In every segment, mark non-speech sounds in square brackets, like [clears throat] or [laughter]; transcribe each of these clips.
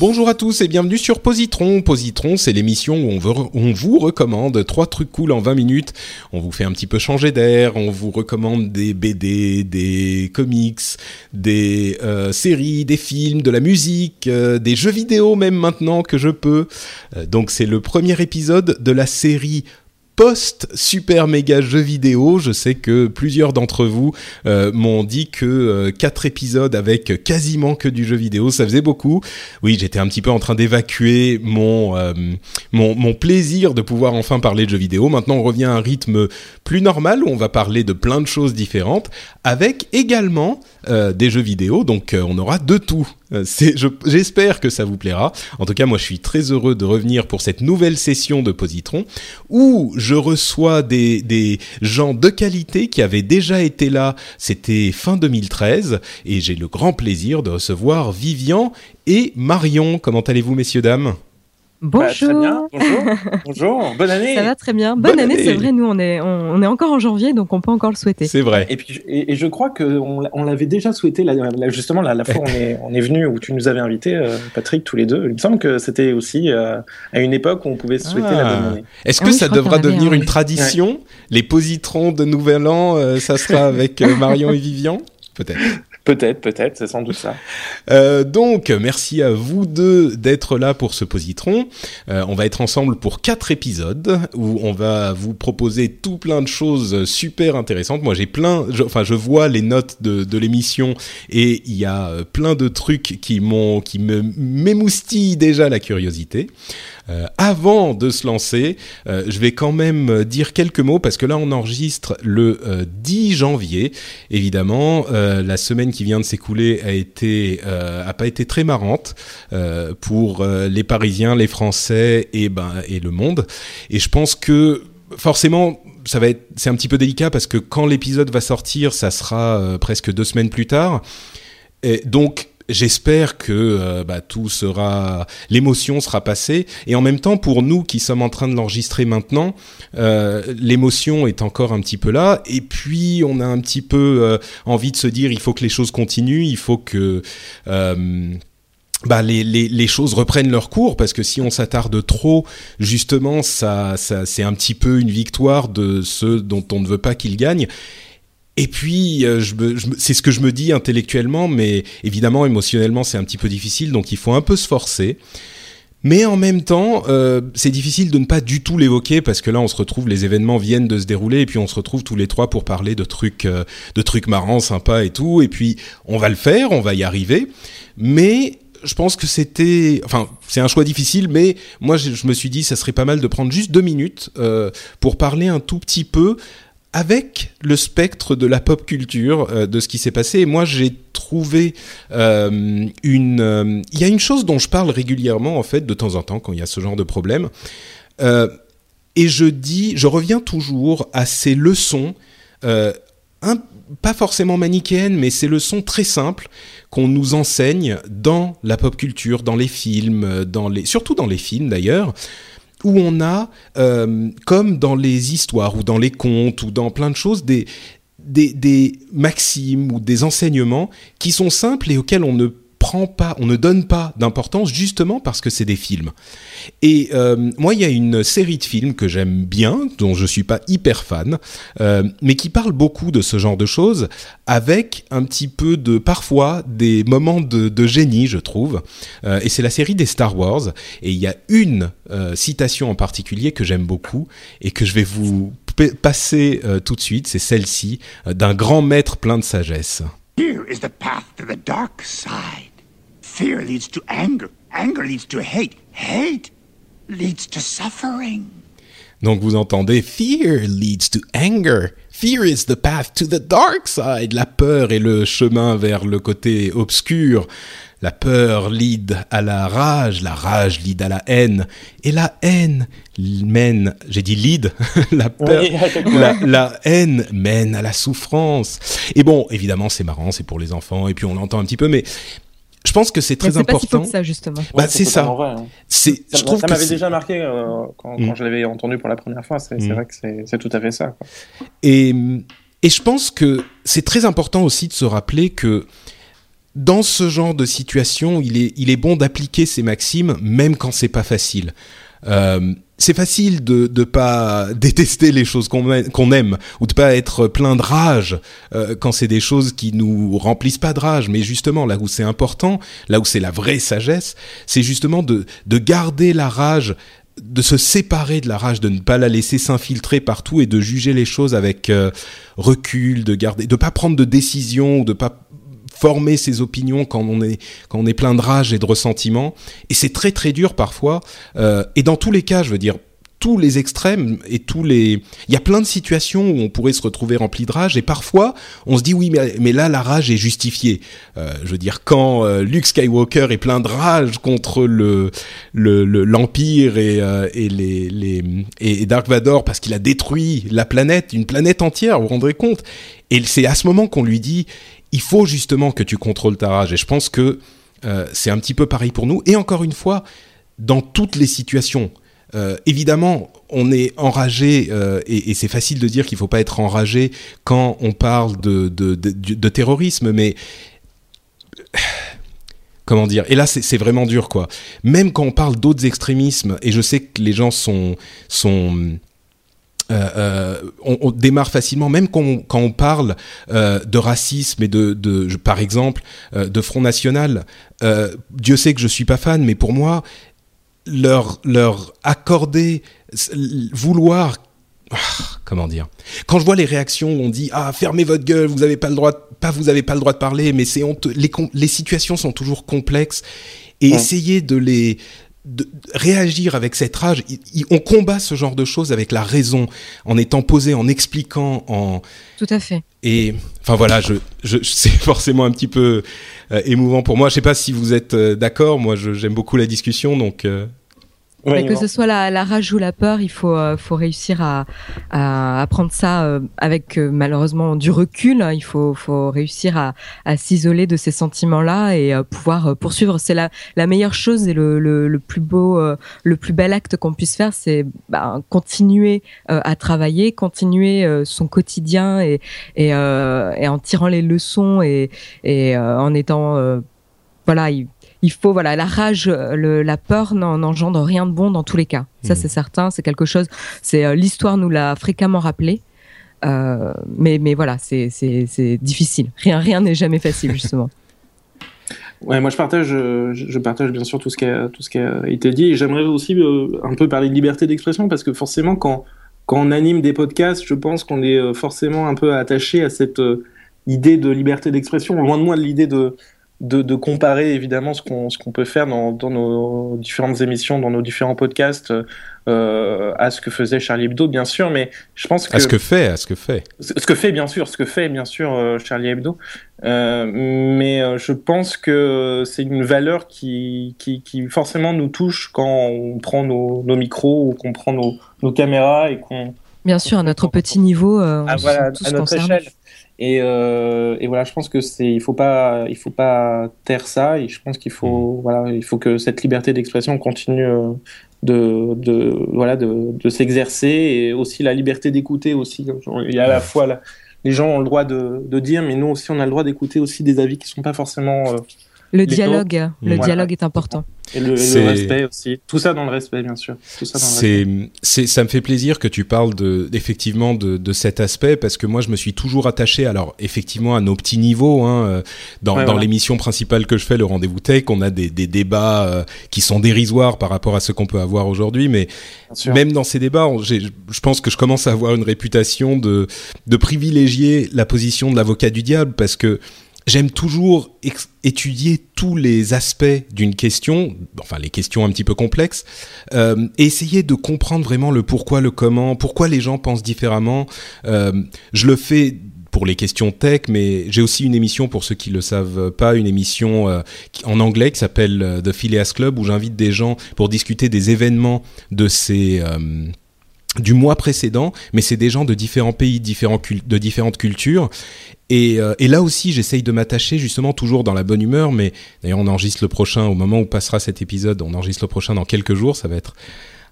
Bonjour à tous et bienvenue sur Positron. Positron, c'est l'émission où on, vous recommande trois trucs cool en 20 minutes. On vous fait un petit peu changer d'air, on vous recommande des BD, des comics, des euh, séries, des films, de la musique, euh, des jeux vidéo même maintenant que je peux. Euh, donc c'est le premier épisode de la série post super méga jeu vidéo. Je sais que plusieurs d'entre vous euh, m'ont dit que euh, quatre épisodes avec quasiment que du jeu vidéo, ça faisait beaucoup. Oui, j'étais un petit peu en train d'évacuer mon, euh, mon, mon plaisir de pouvoir enfin parler de jeux vidéo. Maintenant, on revient à un rythme plus normal où on va parler de plein de choses différentes avec également des jeux vidéo. Donc, on aura de tout euh, j'espère que ça vous plaira. En tout cas, moi, je suis très heureux de revenir pour cette nouvelle session de Positron où je reçois des, des gens de qualité qui avaient déjà été là. C'était fin 2013 et j'ai le grand plaisir de recevoir Vivian et Marion. Comment allez-vous, messieurs, dames? Bonjour. Bah, très bien. Bonjour. [laughs] Bonjour. Bonne année. Ça va très bien. Bonne, année, c'est vrai. Nous, on est, on, est encore en janvier, donc on peut encore le souhaiter. C'est vrai. Et puis, et, je crois que on, l'avait déjà souhaité. justement, la, la fois où on est, on est venu où tu nous avais invités, euh, Patrick, tous les deux. Il me semble que c'était aussi euh, à une époque où on pouvait souhaiter la bonne ah. année. Est-ce que ah ça devra devenir une tradition Les positrons de Nouvel An, euh, ça sera avec Marion et Vivian? Peut-être. [laughs] Peut-être, peut-être, c'est sans doute ça. Euh, donc, merci à vous deux d'être là pour ce positron. Euh, on va être ensemble pour quatre épisodes où on va vous proposer tout plein de choses super intéressantes. Moi, j'ai plein, enfin, je vois les notes de, l'émission et il y a euh, plein de trucs qui m'ont, qui me m'émoustillent déjà la curiosité. Euh, avant de se lancer, euh, je vais quand même dire quelques mots parce que là on enregistre le 10 janvier. Évidemment, la semaine qui vient de s'écouler a été a pas été très marrante pour les Parisiens, les Français et ben et le monde. Et je pense que forcément ça va être c'est un petit peu délicat parce que quand l'épisode va sortir, ça sera presque deux semaines plus tard. Et donc j'espère que euh, bah, tout sera, l'émotion sera passée. Et en même temps, pour nous qui sommes en train de l'enregistrer maintenant, euh, l'émotion est encore un petit peu là. Et puis, on a un petit peu euh, envie de se dire, il faut que les choses continuent, il faut que bah, les, choses reprennent leur cours parce que si on s'attarde trop, justement, ça c'est un petit peu une victoire de ceux dont on ne veut pas qu'ils gagnent. Et puis, euh, c'est ce que je me dis intellectuellement, mais évidemment, émotionnellement, c'est un petit peu difficile, donc il faut un peu se forcer. Mais en même temps, euh, c'est difficile de ne pas du tout l'évoquer parce que là, on se retrouve, les événements viennent de se dérouler et puis on se retrouve tous les trois pour parler de trucs, euh, de trucs marrants, sympas et tout. Et puis, on va le faire, on va y arriver. Mais je pense que c'était, enfin, c'est un choix difficile, mais moi, je, me suis dit, ça serait pas mal de prendre juste deux minutes pour parler un tout petit peu avec le spectre de la pop culture, euh, de ce qui s'est passé. Moi, j'ai trouvé euh, une... Euh, il y a une chose dont je parle régulièrement, en fait, de temps en temps, quand il y a ce genre de problème. Et je dis, je reviens toujours à ces leçons, pas forcément manichéennes, mais ces leçons très simples qu'on nous enseigne dans la pop culture, dans les films, dans les, surtout dans les films d'ailleurs, où on a, euh, comme dans les histoires ou dans les contes ou dans plein de choses, des, maximes ou des enseignements qui sont simples et auxquels on ne prend pas, on ne donne pas d'importance justement parce que c'est des films. Et euh, moi, il y a une série de films que j'aime bien, dont je suis pas hyper fan, euh, mais qui parle beaucoup de ce genre de choses, avec un petit peu de parfois des moments de, génie, je trouve. Euh, et c'est la série des Star Wars. Et il y a une citation en particulier que j'aime beaucoup et que je vais vous passer tout de suite. C'est celle-ci d'un grand maître plein de sagesse. Here is the path to the dark side. Fear leads to anger. Anger leads to hate. Hate leads to suffering. Donc vous entendez Fear leads to anger. Fear is the path to the dark side. La peur est le chemin vers le côté obscur. La peur lead à la rage, la rage lead à la haine, et la haine mène, j'ai dit lead, [laughs] la peur, [laughs] la, la, haine mène à la souffrance. Et bon, évidemment, c'est marrant, c'est pour les enfants, et puis on l'entend un petit peu, mais je pense que c'est très c'est important. Pas si que ça justement. Bah, c'est ça. Vrai, hein. C'est. Ça, je trouve ça que m'avait c'est- déjà marqué euh, quand, Mm. quand je l'avais entendu pour la première fois. C'est c'est Mm. vrai que c'est c'est tout à fait ça. quoi. Et, et je pense que c'est très important aussi de se rappeler que dans ce genre de situation, il est, il est bon d'appliquer ces maximes, même quand c'est pas facile. Euh, c'est facile de ne pas [laughs] détester les choses qu'on aime, ou de pas être plein de rage euh, quand c'est des choses qui nous remplissent pas de rage. Mais justement, là où c'est important, là où c'est la vraie sagesse, c'est justement de, de garder la rage de se séparer de la rage, de ne pas la laisser s'infiltrer partout et de juger les choses avec euh, recul, de garder, de pas prendre de décision ou de pas former ses opinions quand on est quand on est plein de rage et de ressentiment. Et c'est très très dur parfois. Euh, et dans tous les cas, je veux dire tous les extrêmes et tous les il y a plein de situations où on pourrait se retrouver rempli de rage et parfois on se dit oui mais, là la rage est justifiée euh, je veux dire quand euh, Luke Skywalker est plein de rage contre le le- le- l'empire et et les les et Dark Vador parce qu'il a détruit la planète une planète entière vous vous rendrez compte et c'est à ce moment qu'on lui dit il faut justement que tu contrôles ta rage. Et je pense que euh, c'est un petit peu pareil pour nous. Et encore une fois dans toutes les situations euh, évidemment, on est enragé euh, et, c'est facile de dire qu'il faut pas être enragé quand on parle de, de, de, terrorisme, mais [sighs] comment dire? Et là, c'est c'est vraiment dur, quoi. Même quand on parle d'autres extrémismes, et je sais que les gens sont sont euh, euh, on, on démarre facilement, même quand on, quand on parle euh, de racisme et de, de par exemple, euh, de Front National. euh, Dieu sait que je suis pas fan, mais pour moi, leur leur accorder, vouloir ah, comment dire Quand je vois les réactions où on dit ah fermez votre gueule, vous avez pas le droit, de- pas vous avez pas le droit de parler, mais c'est honteux. Les les situations sont toujours complexes et Ouais. essayer de les de réagir avec cette rage, on combat ce genre de choses avec la raison, en étant posé, en expliquant, en Tout à fait. et enfin voilà, je, je c'est [laughs] forcément un petit peu euh, émouvant pour moi. Je sais pas si vous êtes euh, d'accord. Moi, je- j'aime beaucoup la discussion, donc euh, Ouais, Mais que ce soit la, la rage ou la peur, il faut, euh, faut réussir à, à, à prendre ça euh, avec euh, malheureusement du recul. Il faut, faut réussir à, à s'isoler de ces sentiments-là et euh, pouvoir euh, poursuivre. C'est la, la meilleure chose et le, le, le plus beau, euh, le plus bel acte qu'on puisse faire, c'est bah, continuer euh, à travailler, continuer euh, son quotidien et, et, euh, et en tirant les leçons et, et euh, en étant euh, voilà. Il, il faut voilà la rage, le, la peur n'en- n'engendre rien de bon dans tous les cas. Ça Mhm. c'est certain, c'est quelque chose. C'est euh, l'histoire nous l'a fréquemment rappelé. Euh, mais mais voilà, c'est c'est c'est difficile. Rien rien n'est jamais facile justement. [laughs] Ouais, moi je partage, euh, je partage bien sûr tout ce qui a, tout ce qui a été dit. Et j'aimerais aussi euh, un peu parler de liberté d'expression parce que forcément, quand, quand on anime des podcasts, je pense qu'on est euh, forcément un peu attaché à cette euh, idée de liberté d'expression. Loin de moi de l'idée de, de, de comparer évidemment ce qu'on ce qu'on peut faire dans, dans nos différentes émissions, dans nos différents podcasts, euh, à ce que faisait Charlie Hebdo, bien sûr. Mais je pense que à ce que fait, à ce que fait. ce ce que fait bien sûr, ce que fait bien sûr euh, Charlie Hebdo, Euh, mais euh, je pense que c'est une valeur qui, qui, qui forcément nous touche quand on prend nos, nos micros ou qu'on prend nos, nos caméras et qu'on Bien sûr, à notre petit niveau, euh, on ah, se voilà, sent tous à notre concernés. échelle. Et, euh, et voilà, je pense que c'est, il faut pas, il faut pas taire ça. Et je pense qu'il faut, voilà, il faut que cette liberté d'expression continue euh, de, de, voilà, de, de s'exercer et aussi la liberté d'écouter aussi. Il y a à la fois la- les gens ont le droit de, de dire, mais nous aussi on a le droit d'écouter aussi des avis qui sont pas forcément euh, Le dialogue, le Voilà. dialogue est important. Et le, et le C'est- respect aussi. Tout ça dans le respect, bien sûr. Tout ça dans le respect. C'est, c'est, ça me fait plaisir que tu parles de, effectivement de, de cet aspect parce que moi je me suis toujours attaché, alors effectivement à nos petits niveaux, hein, euh, dans, Ouais, dans voilà. l'émission principale que je fais, le rendez-vous tech, on a des, des débats euh, qui sont dérisoires par rapport à ce qu'on peut avoir aujourd'hui, mais même dans ces débats, je pense que je commence à avoir une réputation de, de privilégier la position de l'avocat du diable parce que j'aime toujours étudier tous les aspects d'une question, enfin les questions un petit peu complexes, euh, et essayer de comprendre vraiment le pourquoi, le comment, pourquoi les gens pensent différemment. Euh, je le fais pour les questions tech, mais j'ai aussi une émission pour ceux qui le savent pas, une émission euh, en anglais qui s'appelle The Phileas Club où j'invite des gens pour discuter des événements de ces du mois précédent, mais c'est des gens de différents pays, différents de différentes cultures. Et, euh, et là aussi, j'essaye de m'attacher justement toujours dans la bonne humeur. Mais d'ailleurs, on enregistre le prochain au moment où passera cet épisode. On enregistre le prochain dans quelques jours. Ça va être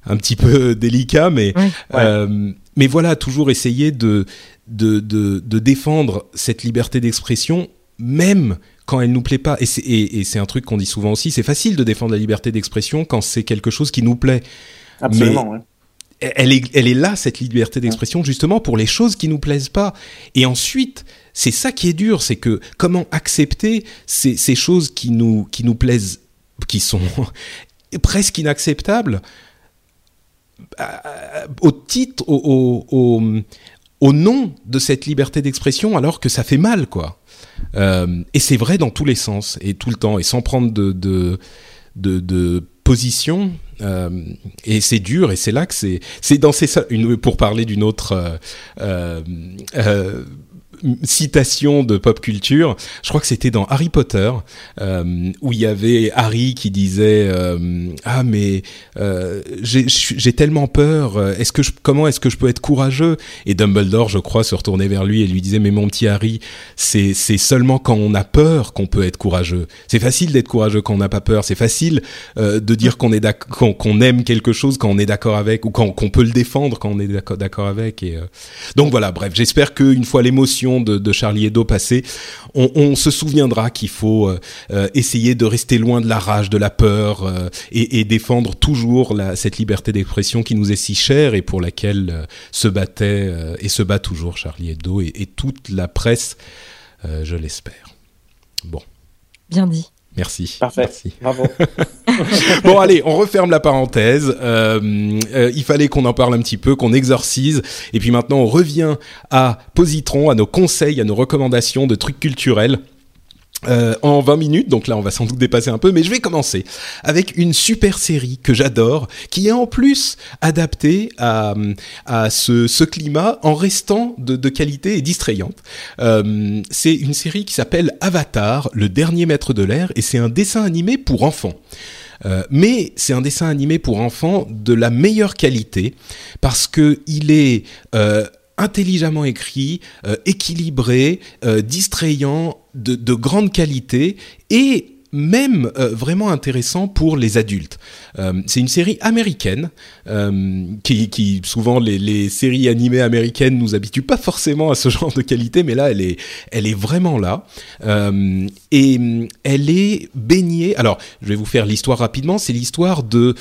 un petit peu [laughs] délicat, mais Oui. euh, mais voilà, toujours essayer de de, de de défendre cette liberté d'expression, même quand elle nous plaît pas. Et c'est et, et c'est un truc qu'on dit souvent aussi. C'est facile de défendre la liberté d'expression quand c'est quelque chose qui nous plaît Absolument, ouais. Elle est, elle est là, cette liberté d'expression, justement pour les choses qui nous plaisent pas. Et ensuite, c'est ça qui est dur, c'est que comment accepter ces, ces choses qui nous, qui nous plaisent, qui sont [laughs] presque inacceptables, euh, au titre, au, au, au, au nom de cette liberté d'expression, alors que ça fait mal, quoi. Euh, et c'est vrai dans tous les sens et tout le temps, et sans prendre de, de, de, de position. Euh, et c'est dur, et c'est là que c'est, c'est dans ces une, pour parler d'une autre euh, euh, citation de pop culture. Je crois que c'était dans Harry Potter euh, où il y avait Harry qui disait euh, ah mais euh, j'ai tellement peur. Est-ce que comment est-ce que je peux être courageux? Et Dumbledore, je crois, se retournait vers lui et lui disait mais mon petit Harry, c'est c'est seulement quand on a peur qu'on peut être courageux. C'est facile d'être courageux quand on n'a pas peur. C'est facile de dire qu'on est qu'on aime quelque chose quand on est d'accord avec ou quand qu'on peut le défendre quand on est d'accord avec. Et donc voilà. Bref, j'espère qu'une fois l'émotion de, Charlie Hebdo passée, on, se souviendra qu'il faut euh, euh, essayer de rester loin de la rage, de la peur euh, et, défendre toujours cette liberté d'expression qui nous est si chère et pour laquelle se battait et se bat toujours Charlie Hebdo et, et toute la presse, je l'espère. Bon, Bien dit. Merci. Parfait. Merci. Bravo. [laughs] Bon allez, on referme la parenthèse. Euh, euh, il fallait qu'on en parle un petit peu, qu'on exorcise. Et puis maintenant, on revient à Positron, à nos conseils, à nos recommandations de trucs culturels. Euh, en 20 minutes, donc là on va sans doute dépasser un peu, mais je vais commencer avec une super série que j'adore, qui est en plus adaptée à, ce, climat en restant de, qualité et distrayante. Euh, c'est une série qui s'appelle Avatar, le dernier maître de l'air, et c'est un dessin animé pour enfants. Euh, mais c'est un dessin animé pour enfants de la meilleure qualité parce que il est intelligemment écrit, euh, équilibré, euh, distrayant, de, de grande qualité et même euh, vraiment intéressant pour les adultes. Euh, c'est une série américaine euh, qui, souvent les, séries animées américaines nous habituent pas forcément à ce [laughs] genre de qualité, mais là elle est elle est vraiment là et elle est baignée. Alors je vais vous faire l'histoire rapidement. C'est l'histoire de,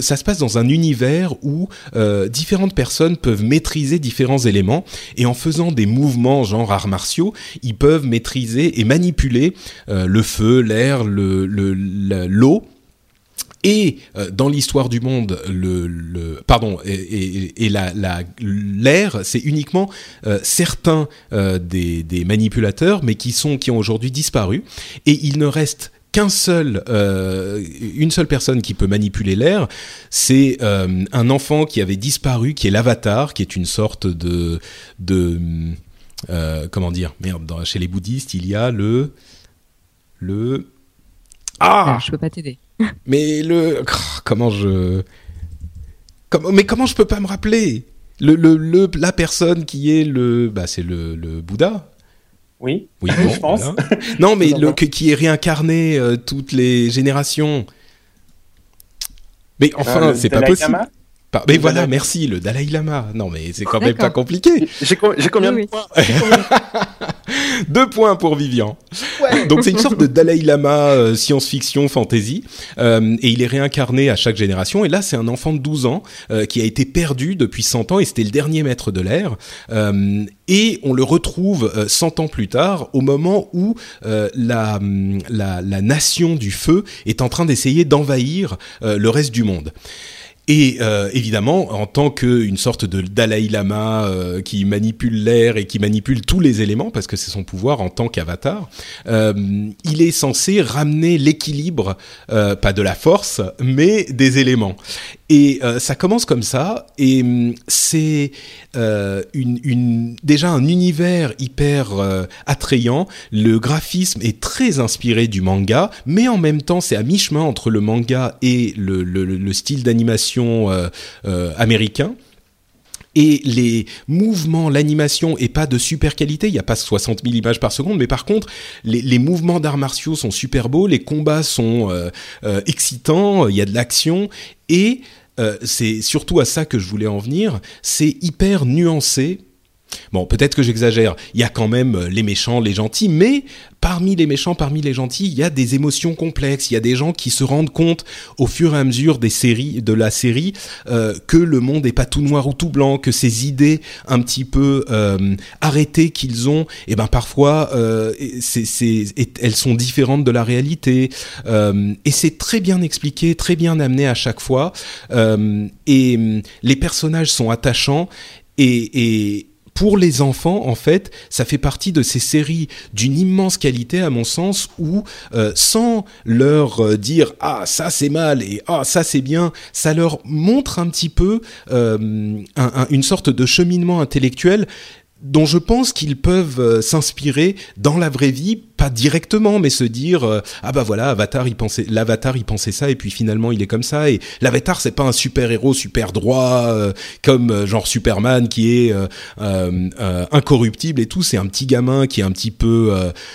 ça se passe dans un univers où différentes personnes peuvent maîtriser différents éléments et en faisant des mouvements genre arts martiaux, ils peuvent maîtriser et manipuler le feu, l'air, le l'eau. Et euh, dans l'histoire du monde, le, le pardon et, et, la la- l'air, c'est uniquement euh, certains euh, des, des manipulateurs, mais qui sont qui ont aujourd'hui disparu. Et il ne reste qu'un seul, une seule personne qui peut manipuler l'air, c'est un enfant qui avait disparu, qui est l'avatar, qui est une sorte de de comment dire merde chez les bouddhistes il y a le le ah je peux pas t'aider. [laughs] mais le comment je comment mais comment je peux pas me rappeler? Le, le, le la personne qui est le bah c'est le, le Bouddha Oui. oui [laughs] Je pense. non mais [laughs] le qui est réincarné euh, toutes les générations mais enfin Euh, le c'est pas possible Lama Par- mais voilà Dalai- merci le Dalai Lama. Non mais c'est quand même pas compliqué. J'ai co- j'ai combien Oui, de points [laughs] Deux points pour Vivian. Donc c'est une sorte de Dalai Lama euh, science-fiction fantasy. Euh, et il est réincarné à chaque génération. Et là c'est un enfant de 12 ans euh, qui a été perdu depuis 100 ans et c'était le dernier maître de l'air. Et on le retrouve 100 ans plus tard au moment où la, la, la nation du feu est en train d'essayer d'envahir le reste du monde. Et euh, évidemment, en tant qu'une sorte de Dalai Lama euh, qui manipule l'air et qui manipule tous les éléments, parce que c'est son pouvoir en tant qu'avatar, euh, il est censé ramener l'équilibre, pas de la force, mais des éléments. Et ça commence comme ça, et hum, c'est une, déjà un univers hyper attrayant. Le graphisme est très inspiré du manga, mais en même temps, c'est à mi-chemin entre le manga et le, le, le style d'animation euh, euh, américain et les mouvements, l'animation est pas de super qualité, il n'y a pas 60 000 images par seconde, mais par contre, les, mouvements d'arts martiaux sont super beaux, les combats sont euh, excitants, il y a de l'action, et c'est surtout à ça que je voulais en venir, c'est hyper nuancé Bon, peut-être que j'exagère, il y a quand même euh, les méchants, les gentils, mais parmi les méchants, parmi les gentils, il y a des émotions complexes, il y a des gens qui se rendent compte au fur et à mesure des séries, de la série, euh, que le monde n'est pas tout noir ou tout blanc, que ces idées un petit peu euh, arrêtées qu'ils ont, et eh ben parfois, elles sont différentes de la réalité, et c'est très bien expliqué, très bien amené à chaque fois, et les personnages sont attachants, et pour les enfants, en fait, ça fait partie de ces séries d'une immense qualité, à mon sens, où euh, sans leur euh, dire ah ça c'est mal et ah ça c'est bien, ça leur montre un petit peu euh, une sorte de cheminement intellectuel dont je pense qu'ils peuvent euh, s'inspirer dans la vraie vie, pas directement, mais se dire euh, ah bah voilà Avatar il pensait l'Avatar il pensait ça et puis finalement il est comme ça et l'Avatar c'est pas un super héros super droit euh, comme genre Superman qui est incorruptible et tout, c'est un petit gamin qui est un petit peu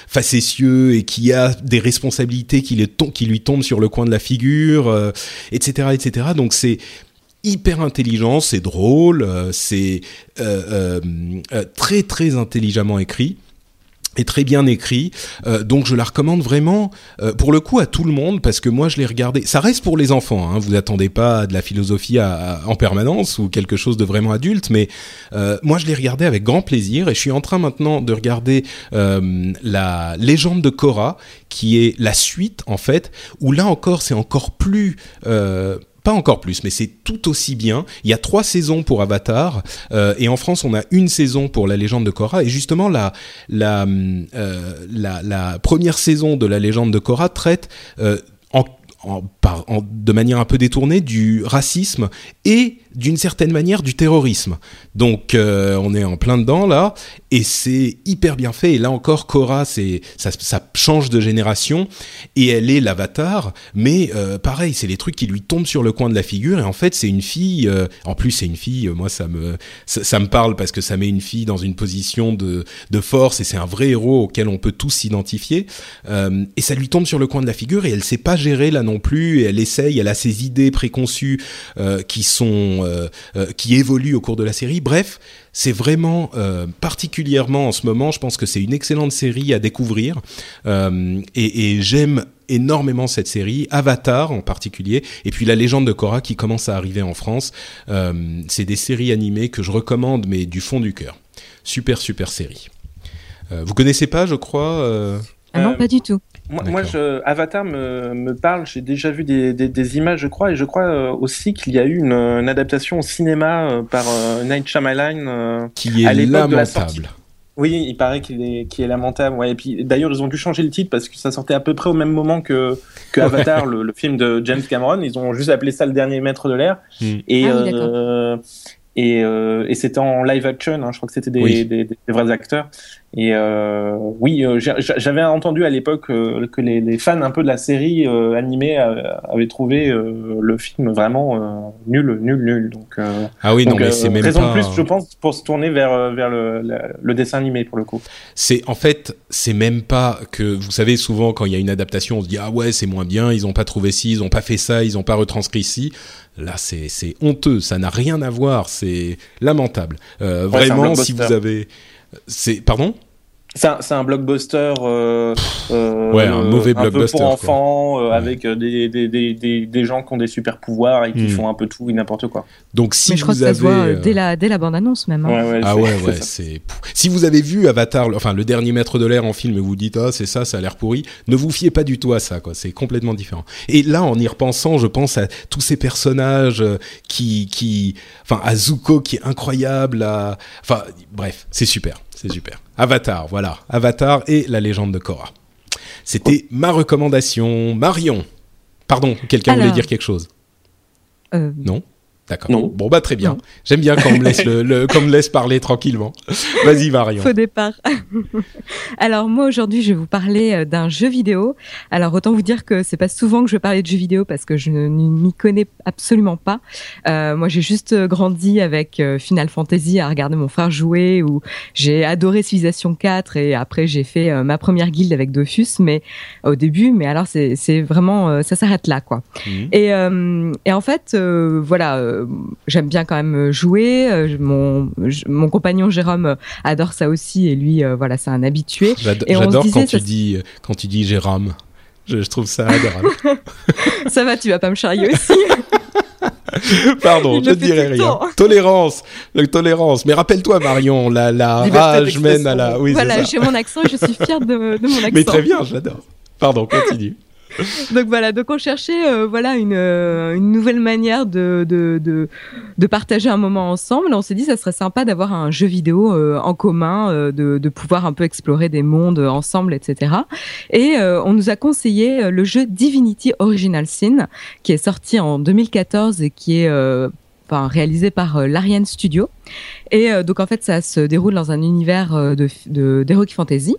facétieux et qui a des responsabilités qui, qui lui tombent sur le coin de la figure, etc etc. Donc c'est hyper intelligent, c'est drôle, euh, c'est euh, euh, très très intelligemment écrit et très bien écrit, donc je la recommande vraiment pour le coup à tout le monde parce que moi je l'ai regardé. Ça reste pour les enfants, hein, vous attendez pas de la philosophie en permanence ou quelque chose de vraiment adulte, mais moi je l'ai regardé avec grand plaisir et je suis en train maintenant de regarder la légende de Korra qui est la suite en fait où là encore c'est encore plus pas encore plus, mais c'est tout aussi bien. Il y a trois saisons pour Avatar, euh, et en France, on a une saison pour La Légende de Korra. Et justement, la, euh, première saison de La Légende de Korra traite euh, en par, de manière un peu détournée du racisme et d'une certaine manière du terrorisme. Donc euh, on est en plein dedans là et c'est hyper bien fait. Et là encore, Cora, c'est ça, change de génération et elle est l'avatar, mais euh, pareil, c'est les trucs qui lui tombent sur le coin de la figure et en fait c'est une fille. Euh, en plus c'est une fille. Moi ça me ça, me parle parce que ça met une fille dans une position de de force et c'est un vrai héros auquel on peut tous s'identifier. et ça lui tombe sur le coin de la figure et elle sait pas gérer la non plus, et elle essaye, elle a ses idées préconçues qui sont qui évoluent au cours de la série. Bref, c'est vraiment particulièrement en ce moment, je pense que c'est une excellente série à découvrir, et, et j'aime énormément cette série, Avatar en particulier, et puis La Légende de Korra qui commence à arriver en France. c'est des séries animées que je recommande, mais du fond du cœur. Super, super série. vous connaissez pas, je crois ah non, pas du tout. Moi, je, Avatar me, me parle, j'ai déjà vu des, des, des, images, je crois, et je crois euh, aussi qu'il y a eu une, une, adaptation au cinéma euh, par euh, Night Shyamalan qui est à lamentable. Oui, il paraît qu'il est, qu'il est lamentable. Ouais. Et puis d'ailleurs, ils ont dû changer le titre parce que ça sortait à peu près au même moment que, que Avatar, le, le, film de James Cameron. Ils ont juste appelé ça le dernier maître de l'air. Hmm. Et, ah, euh, et, euh, et c'était en live action, hein, je crois que c'était des, des, des, vrais acteurs. Et euh, oui, euh, j'avais entendu à l'époque euh, que les, les, fans un peu de la série animée avaient trouvé le film vraiment nul, nul, nul. Donc, ah oui, non, mais c'est même raison de plus, je pense, pour se tourner vers vers le, le, dessin animé pour le coup. C'est en fait, c'est même pas que vous savez souvent quand il y a une adaptation, on se dit ah ouais c'est moins bien, ils ont pas trouvé ci, ils ont pas fait ça, ils ont pas retranscrit ci. Là, c'est honteux, ça n'a rien à voir, c'est lamentable. Euh, vraiment, si vous avez c'est pardon? C'est un, blockbuster. Euh, euh, ouais, un mauvais blockbuster. pour enfants, euh, avec des, des, des, des, gens qui ont des super pouvoirs et qui hmm. font un peu tout et n'importe quoi. Donc si Mais je crois que ça se voit dès la, dès la bande-annonce même. Hein. Ouais, ouais, ah ouais, [laughs] ouais, c'est. Si vous avez vu Avatar, enfin le dernier maître de l'air en film et vous dites ah c'est ça, ça a l'air pourri, ne vous fiez pas du tout à ça, quoi. C'est complètement différent. Et là, en y repensant, je pense à tous ces personnages qui, qui, enfin à Zuko qui est incroyable, à, enfin bref, c'est super. C'est super. Avatar, voilà. Avatar et la légende de Korra. C'était ma recommandation. Marion. Pardon, quelqu'un voulait dire quelque chose? Euh, Non? D'accord. Bon bah très bien. J'aime bien quand on me laisse le, me laisse parler tranquillement. Vas-y Marion. Faux départ. [laughs] Alors moi aujourd'hui je vais vous parler euh, d'un jeu vidéo. Alors autant vous dire que c'est pas souvent que je vais parler de jeux vidéo parce que je ne m'y connais absolument pas. Euh, moi j'ai juste euh, grandi avec Final Fantasy à regarder mon frère jouer ou j'ai adoré Civilization 4 et après j'ai fait ma première guilde avec Dofus mais au début mais alors c'est c'est vraiment ça s'arrête là quoi. Mhm. Et et en fait voilà j'aime bien quand même jouer. Euh, mon, mon compagnon Jérôme adore ça aussi et lui, euh, voilà, c'est un habitué. J'adore quand tu dis quand tu dis Jérôme. Je, trouve ça adorable. [laughs] ça va, tu vas pas me charrier aussi. [laughs] Pardon, je ne dirai rien. Tolérance, tolérance. Mais rappelle-toi, Marion, la, la rage mène à la. Oui, voilà, j'ai mon accent et je suis fière de, de mon accent. Mais très bien, j'adore. Pardon, continue. [laughs] donc voilà, donc on cherchait euh, voilà une, euh, une, nouvelle manière de, de, de, partager un moment ensemble. On s'est dit ça serait sympa d'avoir un jeu vidéo euh, en commun, de, de, pouvoir un peu explorer des mondes ensemble, etc. Et on nous a conseillé le jeu Divinity Original Sin, qui est sorti en 2014 et qui est enfin, réalisé par l'Ariane Studio. Et donc en fait ça se déroule dans un univers de d'heroic fantasy.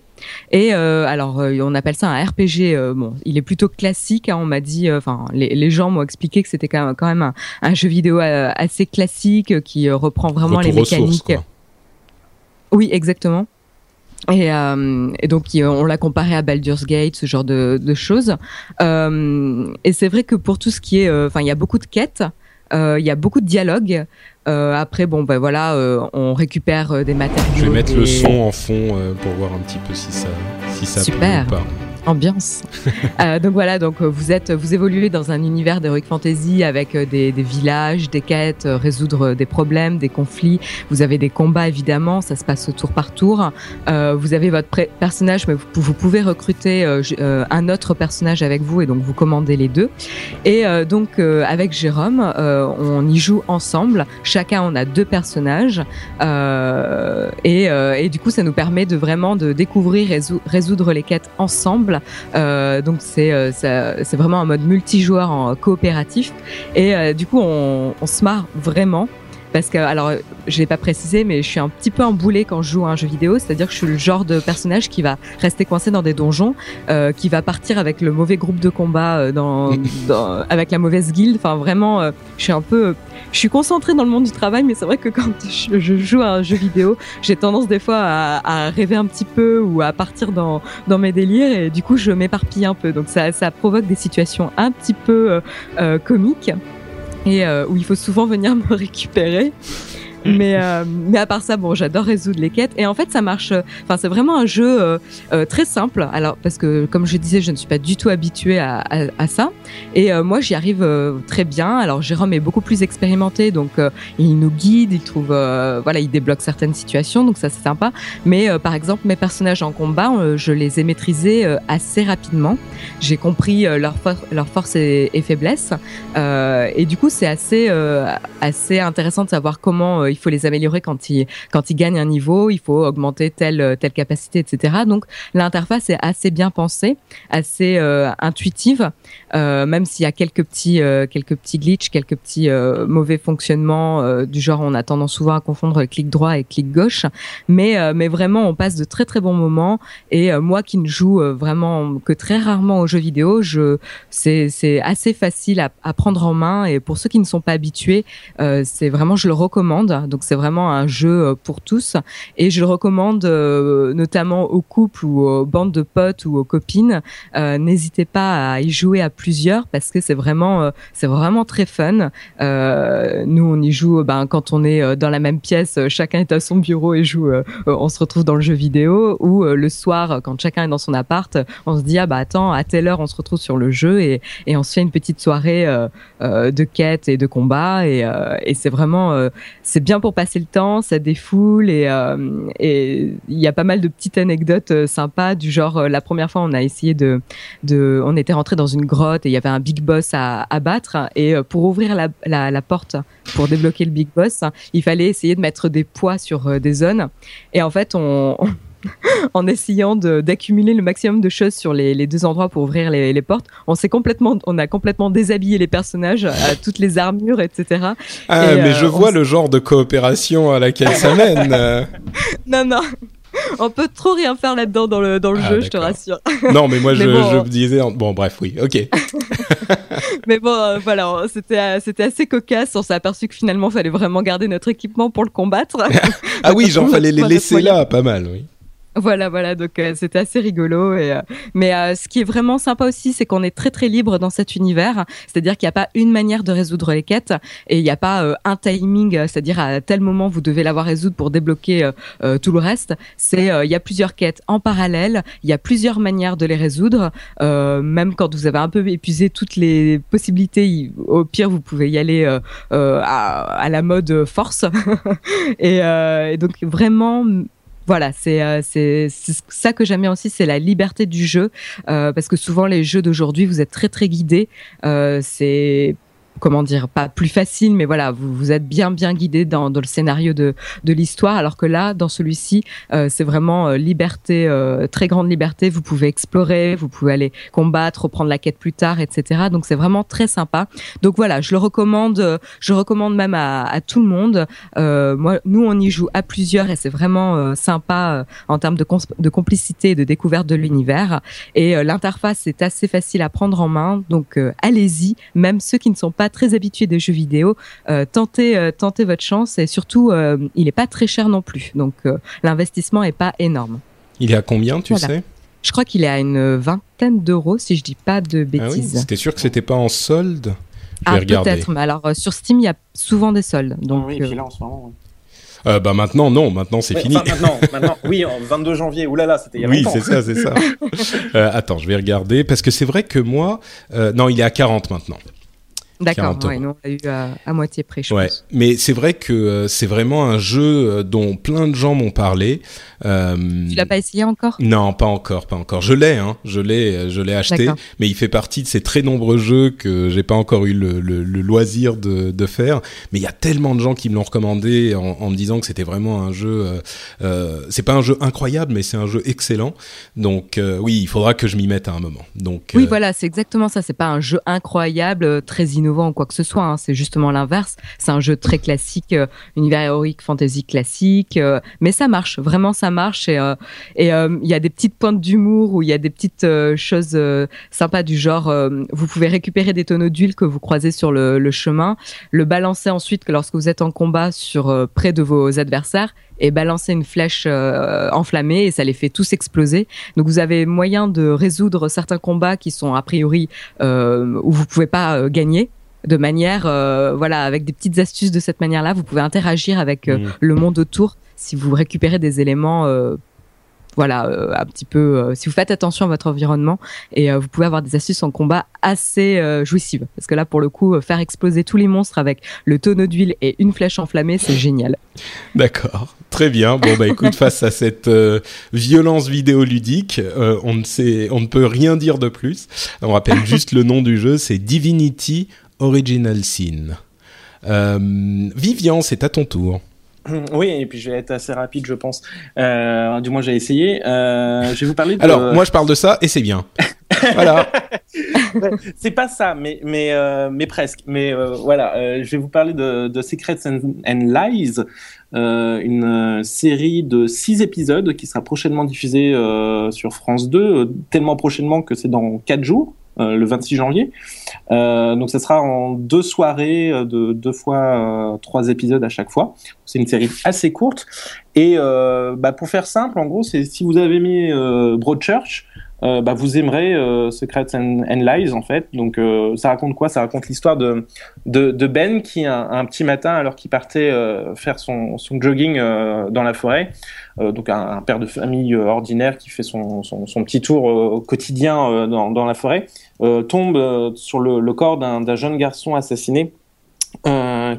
Et euh, alors, euh, on appelle ça un RPG. Euh, bon, il est plutôt classique. Hein, on m'a dit, enfin, les, les, gens m'ont expliqué que c'était quand même, un, un, jeu vidéo assez classique qui reprend vraiment les mécaniques. Oui, exactement. Et, et, donc on l'a comparé à Baldur's Gate, ce genre de, de choses. et c'est vrai que pour tout ce qui est, enfin, il y a beaucoup de quêtes. Il y a beaucoup de dialogues. Euh, après, bon, ben voilà, euh, on récupère euh, des matériaux. Je vais mettre le son en fond pour voir un petit peu si ça, si ça Super. ou pas ambiance. [laughs] euh, donc voilà, donc euh, vous êtes, vous évoluez dans un univers d'heroic fantasy avec euh, des, des, villages, des quêtes, résoudre des problèmes, des conflits. Vous avez des combats évidemment, ça se passe tour par tour. Euh, vous avez votre personnage, mais vous, vous, pouvez recruter un autre personnage avec vous et donc vous commandez les deux. Et donc avec Jérôme, on y joue ensemble. Chacun on a deux personnages et, et, du coup ça nous permet de vraiment de découvrir et résoudre les quêtes ensemble euh, donc c'est euh, c'est vraiment un mode multijoueur en coopératif. Et euh, du coup, on se marre vraiment parce que alors je l'ai pas précisé mais je suis un petit peu emboulé quand je joue à un jeu vidéo. C'est-à-dire que je suis le genre de personnage qui va rester coincé dans des donjons euh, qui va partir avec le mauvais groupe de combat euh, dans, [laughs] dans, avec la mauvaise guilde. Enfin vraiment euh, je suis un peu je suis concentrée dans le monde du travail mais c'est vrai que quand je, je, joue à un jeu vidéo j'ai tendance des fois à, à, rêver un petit peu ou à partir dans dans mes délires et du coup je m'éparpille un peu. Donc ça ça provoque des situations un petit peu comiques et euh, où il faut souvent venir [laughs] me récupérer. Mais euh, mais à part ça bon j'adore résoudre les quêtes. Et en fait ça marche enfin c'est vraiment un jeu euh, euh, très simple. Alors parce que comme je disais je ne suis pas du tout habituée à, ça. Et euh, moi j'y arrive euh, très bien. Alors Jérôme est beaucoup plus expérimenté donc euh, il nous guide il trouve voilà il débloque certaines situations donc ça c'est sympa. Mais par exemple mes personnages en combat je les ai maîtrisés assez rapidement. J'ai compris leur for leur force et, et faiblesse et du coup c'est assez assez intéressant de savoir comment il faut les améliorer quand ils quand ils gagnent un niveau, il faut augmenter telle telle capacité, etc. Donc l'interface est assez bien pensée, assez euh, intuitive, euh, même s'il y a quelques petits euh, quelques petits glitches, quelques petits euh, mauvais fonctionnements du genre on a tendance souvent à confondre clic droit et clic gauche, mais mais vraiment on passe de très très bons moments. Et moi qui ne joue vraiment que très rarement aux jeux vidéo, je c'est c'est assez facile à, à prendre en main. Et pour ceux qui ne sont pas habitués, c'est vraiment je le recommande Donc c'est vraiment un jeu pour tous et je le recommande notamment aux couples ou aux bandes de potes ou aux copines. N'hésitez pas à y jouer à plusieurs parce que c'est vraiment c'est vraiment très fun. nous on y joue ben, quand on est dans la même pièce, chacun est à son bureau et joue. on se retrouve dans le jeu vidéo ou le soir quand chacun est dans son appart, on se dit ah bah attends à telle heure on se retrouve sur le jeu et, et on se fait une petite soirée de quête et de combat et, euh, c'est vraiment euh, c'est bien pour passer le temps, ça défoule et euh, et il y a pas mal de petites anecdotes sympas du genre la première fois on a essayé de on était rentré dans une grotte et il y avait un big boss à, à battre et pour ouvrir la, porte pour débloquer le big boss, il fallait essayer de mettre des poids sur des zones et en fait on [laughs] en essayant d'accumuler le maximum de choses sur les, les deux endroits pour ouvrir les, les portes. On s'est complètement, on a complètement déshabillé les personnages à [laughs] toutes les armures, etc. Ah, mais je euh, vois le genre de coopération à laquelle ça mène. [laughs] non, non. On peut trop rien faire là-dedans dans le, dans le ah, jeu, je te rassure. Non, mais moi, je, je me disais... Bon, bref, oui, ok. mais bon, euh, voilà, c'était c'était assez cocasse. On s'est aperçu que finalement, il fallait vraiment garder notre équipement pour le combattre. ah oui, genre, fallait les laisser là, pas mal, oui. Voilà, voilà, donc euh, c'était assez rigolo. Euh, mais euh, ce qui est vraiment sympa aussi, c'est qu'on est très très libre dans cet univers. C'est-à-dire qu'il n'y a pas une manière de résoudre les quêtes et il n'y a pas un timing, c'est-à-dire à tel moment vous devez l'avoir résoudre pour débloquer tout le reste. C'est il y a plusieurs quêtes en parallèle, il y a plusieurs manières de les résoudre. même quand vous avez un peu épuisé toutes les possibilités, au pire vous pouvez y aller à, la mode force. [laughs] et donc vraiment voilà, euh, c'est ça que j'aime bien aussi, c'est la liberté du jeu, euh, parce que souvent les jeux d'aujourd'hui, vous êtes très très guidés. Euh, c'est comment dire, pas plus facile, mais voilà, vous, vous êtes bien bien guidé dans, dans le scénario de, de l'histoire, alors que là, dans celui-ci, euh, c'est vraiment euh, liberté, euh, très grande liberté. Vous pouvez explorer, vous pouvez aller combattre, reprendre la quête plus tard, etc. Donc c'est vraiment très sympa. Donc voilà, je le recommande, je recommande même à, à tout le monde. moi, nous, on y joue à plusieurs et c'est vraiment sympa en termes de, de complicité et de découverte de l'univers. Et l'interface est assez facile à prendre en main, donc allez-y, même ceux qui ne sont pas très habitué des jeux vidéo, euh, tentez, euh, tentez votre chance et surtout, euh, il n'est pas très cher non plus. Donc, l'investissement est pas énorme. Il est à combien, tu sais? Je crois qu'il est à une vingtaine d'euros, si je dis pas de bêtises. Ah oui, C'était sûr que c'était pas en solde? Ah, peut-être, mais alors sur Steam, il y a souvent des soldes. Donc, oui, là en ce moment. bah maintenant non, maintenant c'est fini. maintenant, maintenant, oui, en 22 janvier. Oulala, c'était il y a Oui, c'est ça, c'est ça. [laughs] attends, je vais regarder parce que c'est vrai que moi, non, il est à 40 maintenant. D'accord, ouais, nous on l'a eu à, moitié près, je ouais. pense. Mais c'est vrai que euh, c'est vraiment un jeu euh, dont plein de gens m'ont parlé. Euh, tu l'as pas essayé encore? Non, pas encore, pas encore. Je l'ai, hein, je l'ai, euh, je l'ai acheté, mais il fait partie de ces très nombreux jeux que j'ai pas encore eu le, le, le loisir de, de, faire. Mais il y a tellement de gens qui me l'ont recommandé en, en, me disant que c'était vraiment un jeu. Euh, c'est pas un jeu incroyable, mais c'est un jeu excellent. Donc oui, il faudra que je m'y mette à un moment. Donc oui, voilà, c'est exactement ça. C'est pas un jeu incroyable, très innovant ou quoi que ce soit. Hein. C'est justement l'inverse. C'est un jeu très classique, euh, univers héroïque, fantasy classique, euh, mais ça marche. Vraiment, ça marche. Et euh, et il y a des petites pointes d'humour ou il y a des petites choses sympas du genre, vous pouvez récupérer des tonneaux d'huile que vous croisez sur le, le, chemin, le balancer ensuite que lorsque vous êtes en combat sur près de vos adversaires et balancer une flèche enflammée et ça les fait tous exploser. Donc vous avez moyen de résoudre certains combats qui sont a priori où vous pouvez pas gagner de manière, euh, voilà, avec des petites astuces de cette manière-là, vous pouvez interagir avec euh, mm. le monde autour si vous récupérez des éléments, euh, voilà, un petit peu, si vous faites attention à votre environnement et vous pouvez avoir des astuces en combat assez jouissives. Parce que là, pour le coup, faire exploser tous les monstres avec le tonneau d'huile et une flèche enflammée, c'est génial. D'accord. Très bien. Bon bah écoute, [laughs] face à cette violence vidéoludique, on ne sait, on ne peut rien dire de plus. On rappelle juste le nom du jeu, c'est Divinity Original Sin. Euh, Vivian, c'est à ton tour. [clears throat] Oui, et puis je vais être assez rapide, je pense. Euh, du moins, j'ai essayé. Euh, je vais vous parler de... Alors, moi, je parle de ça et c'est bien. [laughs] voilà. c'est pas ça, mais mais mais presque. Mais voilà, je vais vous parler de, de Secrets and, Lies, une série de six épisodes qui sera prochainement diffusée sur France 2, tellement prochainement que c'est dans quatre jours. Le 26 janvier. donc ça sera en deux soirées de deux fois trois épisodes à chaque fois. C'est une série assez courte. Et bah, pour faire simple, en gros, c'est si vous avez mis Broadchurch, euh, bah, vous aimerez euh, Secrets and, Lies en fait. Donc euh, ça raconte quoi? Ça raconte l'histoire de, Ben qui un, petit matin alors qu'il partait faire son, jogging dans la forêt, donc un, père de famille ordinaire qui fait son, petit tour quotidien dans, la forêt, tombe sur le, corps d'un jeune garçon assassiné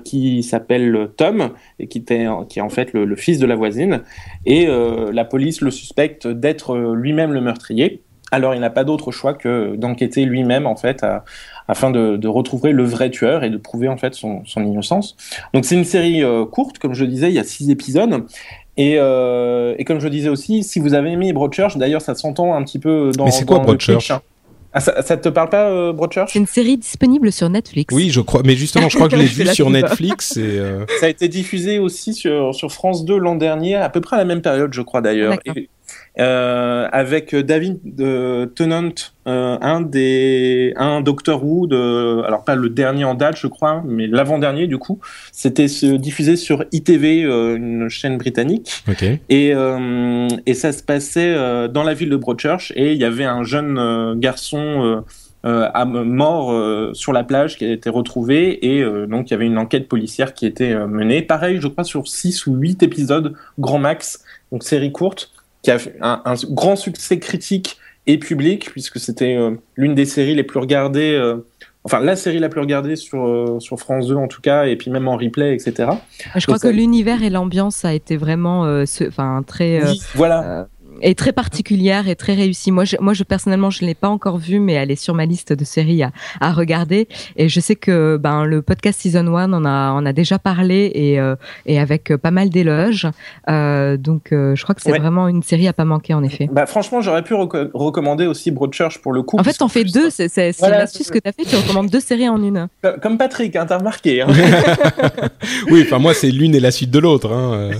qui s'appelle Tom et qui, est en fait le, fils de la voisine. Et la police le suspecte d'être lui-même le meurtrier alors il n'a pas d'autre choix que d'enquêter lui-même en fait afin de, retrouver le vrai tueur et de prouver en fait son, innocence. Donc c'est une série euh, courte, comme je disais, il y a six épisodes. Et, euh, comme je disais aussi, si vous avez aimé Broadchurch, d'ailleurs ça s'entend un petit peu dans. Mais c'est quoi Broadchurch hein. ah, ça, ça te parle pas, euh, Broadchurch? C'est une série disponible sur Netflix. Oui, je crois. Mais justement, je crois que je [laughs] l'ai vu sur Netflix. Et euh, Ça a été diffusé aussi sur, sur France 2 l'an dernier, à peu près à la même période, je crois d'ailleurs. Euh, avec David Tennant, euh, un des un Doctor Who, de, alors pas le dernier en date je crois, mais l'avant-dernier du coup, c'était diffusé sur ITV, euh, une chaîne britannique, et, euh, et ça se passait euh, dans la ville de Broadchurch et il y avait un jeune garçon mort sur la plage qui a été retrouvé et donc il y avait une enquête policière qui était menée, pareil je crois sur 6 ou 8 épisodes grand max, donc série courte qui a un, un grand succès critique et public, puisque c'était euh, l'une des séries les plus regardées, euh, enfin la série la plus regardée sur, euh, sur France 2 en tout cas, et puis même en replay, etc. Je crois que l'univers et l'ambiance a été vraiment enfin, très... voilà est très particulière et très réussie. Moi, je, moi, je personnellement, je l'ai pas encore vue, mais elle est sur ma liste de séries à, à regarder. Et je sais que ben le podcast Season 1 on a on a déjà parlé et euh, et avec pas mal d'éloges. Euh, donc, euh, je crois que c'est vraiment une série à pas manquer en effet. Bah franchement, j'aurais pu recommander aussi Broadchurch pour le coup. En fait, t'en fais deux. C'est c'est voilà, l'astuce que t'as fait. Tu recommandes deux séries en une. Comme Patrick, hein, t'as remarqué. Hein. [laughs] oui, enfin moi, c'est l'une et la suite de l'autre. Hein.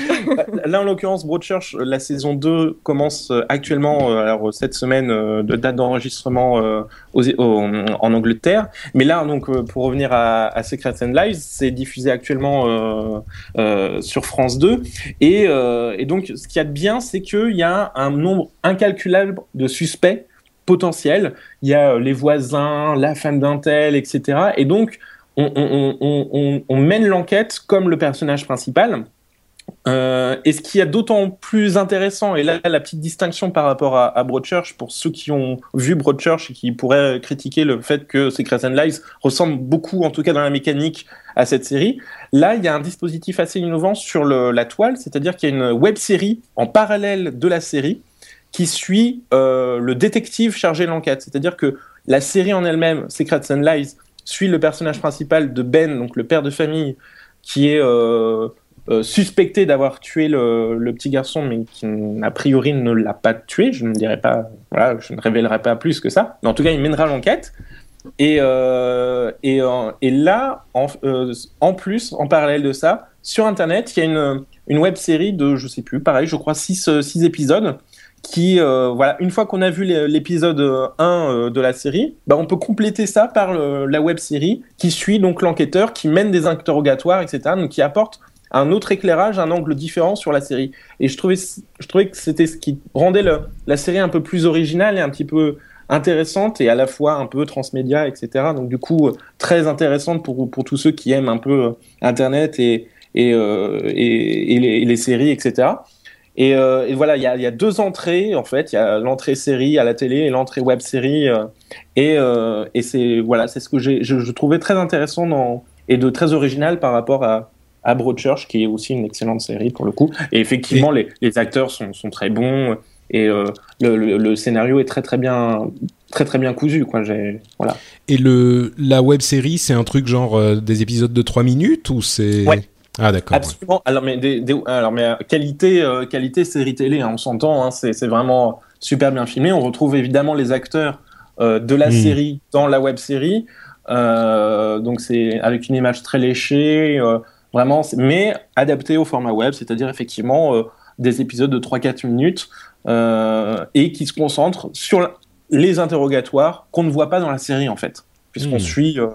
[laughs] Là, en l'occurrence, Broadchurch, la saison 2 commence euh, actuellement, euh, alors cette semaine euh, de date d'enregistrement en Angleterre. Mais là, donc, pour revenir à, à Secrets and Lies, c'est diffusé actuellement sur France 2. Et, donc, ce qu'il y a de bien, c'est qu'il y a un nombre incalculable de suspects potentiels. Il y a les voisins, la femme d'un tel, etc. Et donc, on, on, on, on mène l'enquête comme le personnage principal. Euh, et ce qui est d'autant plus intéressant, et là la petite distinction par rapport à, Broadchurch, pour ceux qui ont vu Broadchurch et qui pourraient critiquer le fait que Secrets and Lies ressemble beaucoup, en tout cas dans la mécanique, à cette série, là il y a un dispositif assez innovant sur la toile, c'est-à-dire qu'il y a une web série en parallèle de la série qui suit euh, le détective chargé de l'enquête. C'est-à-dire que la série en elle-même, Secrets and Lies, suit le personnage principal de Ben, donc le père de famille, qui est euh, euh, suspecté d'avoir tué le, petit garçon, mais qui a priori ne l'a pas tué. Je ne dirais pas, voilà, je ne révélerai pas plus que ça. Mais en tout cas, il mènera l'enquête. Et, euh, et, euh, et, là, en, en, plus, en parallèle de ça, sur Internet, il y a une, une web série de, je sais plus, pareil, je crois, six, six épisodes qui, voilà, une fois qu'on a vu l'épisode 1 de la série, bah, on peut compléter ça par la web série qui suit donc l'enquêteur, qui mène des interrogatoires, etc. Donc qui apporte un autre éclairage, un angle différent sur la série. Et je trouvais, je trouvais que c'était ce qui rendait le, la série un peu plus originale et un petit peu intéressante et à la fois un peu transmédia, etc. Donc du coup, très intéressante pour, pour tous ceux qui aiment un peu euh, Internet et, et, euh, et, les, séries, etc. Et, euh, et voilà, il y a, y a, deux entrées en fait. Il y a l'entrée série à la télé et l'entrée web série. Et, et c'est voilà, c'est ce que je, je, trouvais très intéressant dans, et de très original par rapport à, à Broadchurch, qui est aussi une excellente série pour le coup. Et effectivement, Les, les, acteurs sont, sont, très bons et euh, le, le, le, scénario est très très bien très très bien cousu quoi voilà et le la web série c'est un truc genre euh, des épisodes de 3 minutes ou c'est ouais. ah d'accord absolument ouais. alors mais des, des, alors mais euh, qualité euh, qualité série télé hein, on s'entend hein, c'est vraiment super bien filmé on retrouve évidemment les acteurs de la mmh. série dans la web série donc c'est avec une image très léchée Vraiment, mais adapté au format web, c'est-à-dire effectivement euh, des épisodes de 3-4 minutes euh, et qui se concentrent sur les interrogatoires qu'on ne voit pas dans la série en fait puisqu'on Hmm. suit. euh,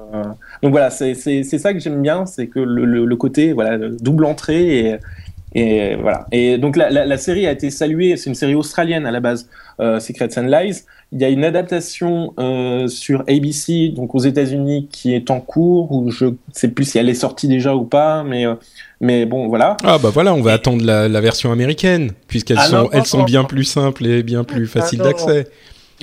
Donc voilà, c'est ça que j'aime bien, c'est que le, le- le côté voilà double entrée et, et voilà. Et donc la, la- la série a été saluée, c'est une série australienne à la base, Secrets and Lies. Il y a une adaptation euh, sur ABC, donc aux États-Unis, qui est en cours, ou je sais plus si elle est sortie déjà ou pas, mais euh, mais bon voilà. Ah bah voilà, on va attendre la, la version américaine, puisqu'elles Ah sont, non, elles non, sont non, bien plus simples et bien plus Ah faciles d'accès.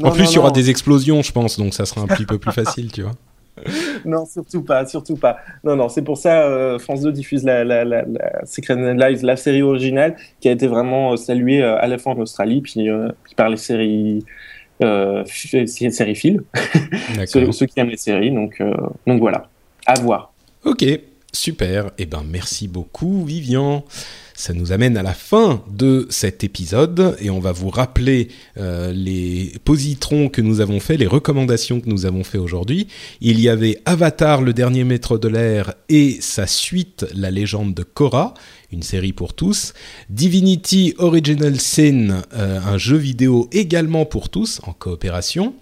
En Non, plus, il y aura des explosions, je pense, donc ça sera un petit peu plus facile, tu vois. [laughs] Non, surtout pas, surtout pas. Non, non, c'est pour ça euh, France 2 diffuse la, la, la, la Secret Lies, la série originale, qui a été vraiment euh, saluée euh, à la fois en Australie, puis, euh, puis par les séries, euh, séries fil, [laughs] ceux qui aiment les séries. Donc, euh, donc voilà, à voir. Ok, super. Eh ben, merci beaucoup, Vivian. Ça nous amène à la fin de cet épisode et on va vous rappeler euh, les positrons que nous avons fait, les recommandations que nous avons fait aujourd'hui. Il y avait Avatar, le dernier maître de l'air et sa suite, La légende de Korra, une série pour tous. Divinity Original Sin, euh, un jeu vidéo également pour tous en coopération.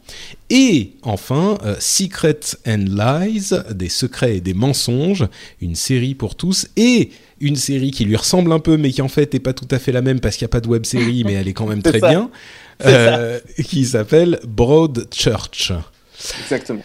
Et enfin, euh, Secrets and Lies, des secrets et des mensonges, une série pour tous, et une série qui lui ressemble un peu, mais qui en fait n'est pas tout à fait la même parce qu'il n'y a pas de web série, mais elle est quand même [laughs] très ça. bien, euh, qui s'appelle Broadchurch. Exactement.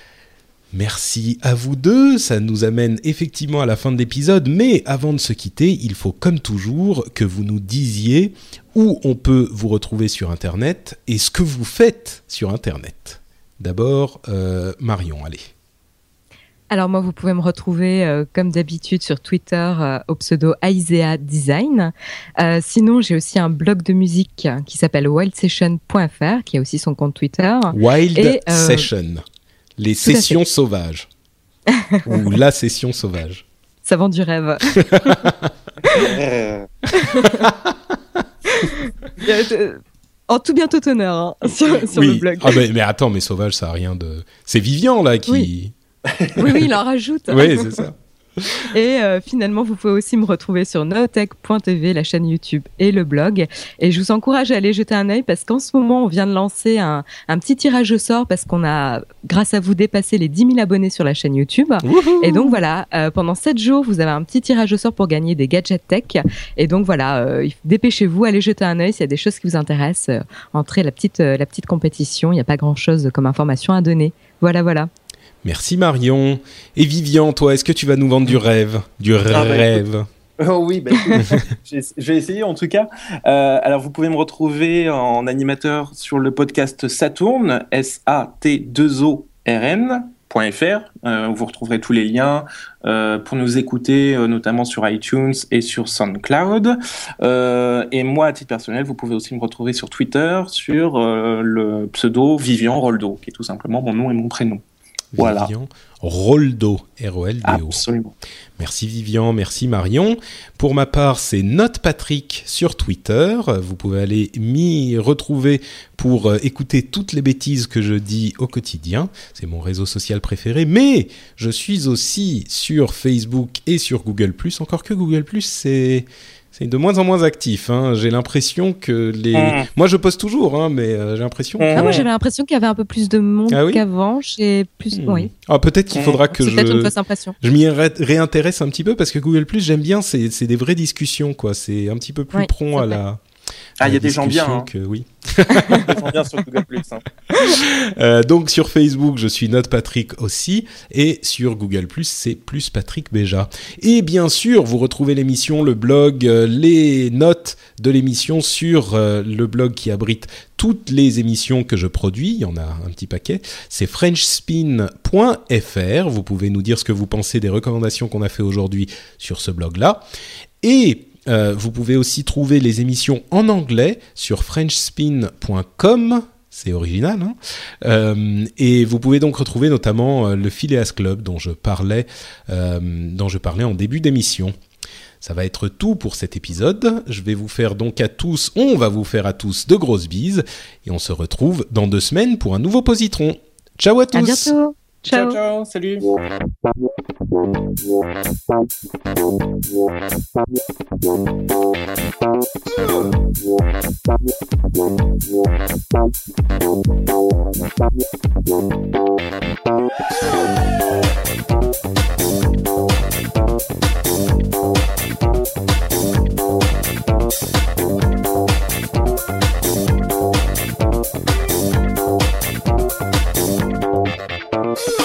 Merci à vous deux, ça nous amène effectivement à la fin de l'épisode, mais avant de se quitter, il faut comme toujours que vous nous disiez où on peut vous retrouver sur Internet et ce que vous faites sur Internet. D'abord, euh, Marion, allez. Alors moi, vous pouvez me retrouver euh, comme d'habitude sur Twitter euh, au pseudo Aisea Design. Euh, sinon, j'ai aussi un blog de musique qui s'appelle wildsession.fr, qui a aussi son compte Twitter. Wild Et, Session, les sessions sauvages. [laughs] Ou la session sauvage. Ça vend du rêve. [laughs] [laughs] En tout bien tout honneur hein, sur, sur oui. le blog. Ah, mais, mais attends, mais sauvage, ça a rien de. C'est Vivian là qui. Oui. [laughs] Oui, oui, il en rajoute. Oui, c'est ça. [laughs] Et euh, finalement, vous pouvez aussi me retrouver sur neotech.tv, la chaîne YouTube et le blog. Et je vous encourage à aller jeter un œil parce qu'en ce moment, on vient de lancer un, un petit tirage au sort parce qu'on a, grâce à vous, dépassé les 10 000 abonnés sur la chaîne YouTube. Et donc voilà, euh, pendant 7 jours, vous avez un petit tirage au sort pour gagner des gadgets tech. Et donc voilà, euh, dépêchez-vous, allez jeter un œil s'il y a des choses qui vous intéressent. entrez la petite, la petite compétition, il n'y a pas grand-chose comme information à donner. Voilà, voilà. Merci Marion. Et Vivian, toi, est-ce que tu vas nous vendre du rêve? Du bah, rêve [laughs] Oh oui, bah, je vais essayer en tout cas. Euh, alors vous pouvez me retrouver en animateur sur le podcast Saturn, S-A-T-2-O-R-N.fr. Euh, vous retrouverez tous les liens euh, pour nous écouter, notamment sur iTunes et sur SoundCloud. Et moi, à titre personnel, vous pouvez aussi me retrouver sur Twitter sur le pseudo Vivian Roldo, qui est tout simplement mon nom et mon prénom. Voilà. Vivian Roldo, R-O-L-D-O. Absolument. Merci Vivian, merci Marion. Pour ma part, c'est Note Patrick sur Twitter. Vous pouvez aller m'y retrouver pour euh, écouter toutes les bêtises que je dis au quotidien. C'est mon réseau social préféré. Mais je suis aussi sur Facebook et sur Google+. Encore que Google+, c'est... C'est de moins en moins actif. Hein. J'ai l'impression que les. Mm. Moi, je poste toujours, hein, mais euh, j'ai l'impression. Mm. Ah, moi, j'avais l'impression qu'il y avait un peu plus de monde Ah oui qu'avant. J'ai plus. Hmm. Oui. Ah, peut-être qu'il Mm. faudra que C'est je. peut-être une fausse impression. Je m'y ré- réintéresse un petit peu parce que Google Plus, j'aime bien, c'est c'est des vraies discussions, quoi. C'est un petit peu plus Ouais, prompt à la. Ah, il y a des gens bien, hein. Que, oui. [laughs] Des gens bien sur Google+. Hein. Euh, donc sur Facebook, je suis Note Patrick aussi, et sur Google Plus, c'est plus Patrick Béja. Et bien sûr, vous retrouvez l'émission, le blog, euh, les notes de l'émission sur euh, le blog qui abrite toutes les émissions que je produis. Il y en a un petit paquet. C'est frenchspin.fr. Vous pouvez nous dire ce que vous pensez des recommandations qu'on a fait aujourd'hui sur ce blog-là. Et euh, vous pouvez aussi trouver les émissions en anglais sur frenchspin.com. C'est original. Hein Euh, et vous pouvez donc retrouver notamment euh, le Phileas Club dont je parlais, euh, dont je parlais en début d'émission. Ça va être tout pour cet épisode. Je vais vous faire donc à tous, on va vous faire à tous de grosses bises et on se retrouve dans deux semaines pour un nouveau positron. Ciao à tous. À bientôt. Ciao, salut. Thank you. Thank you.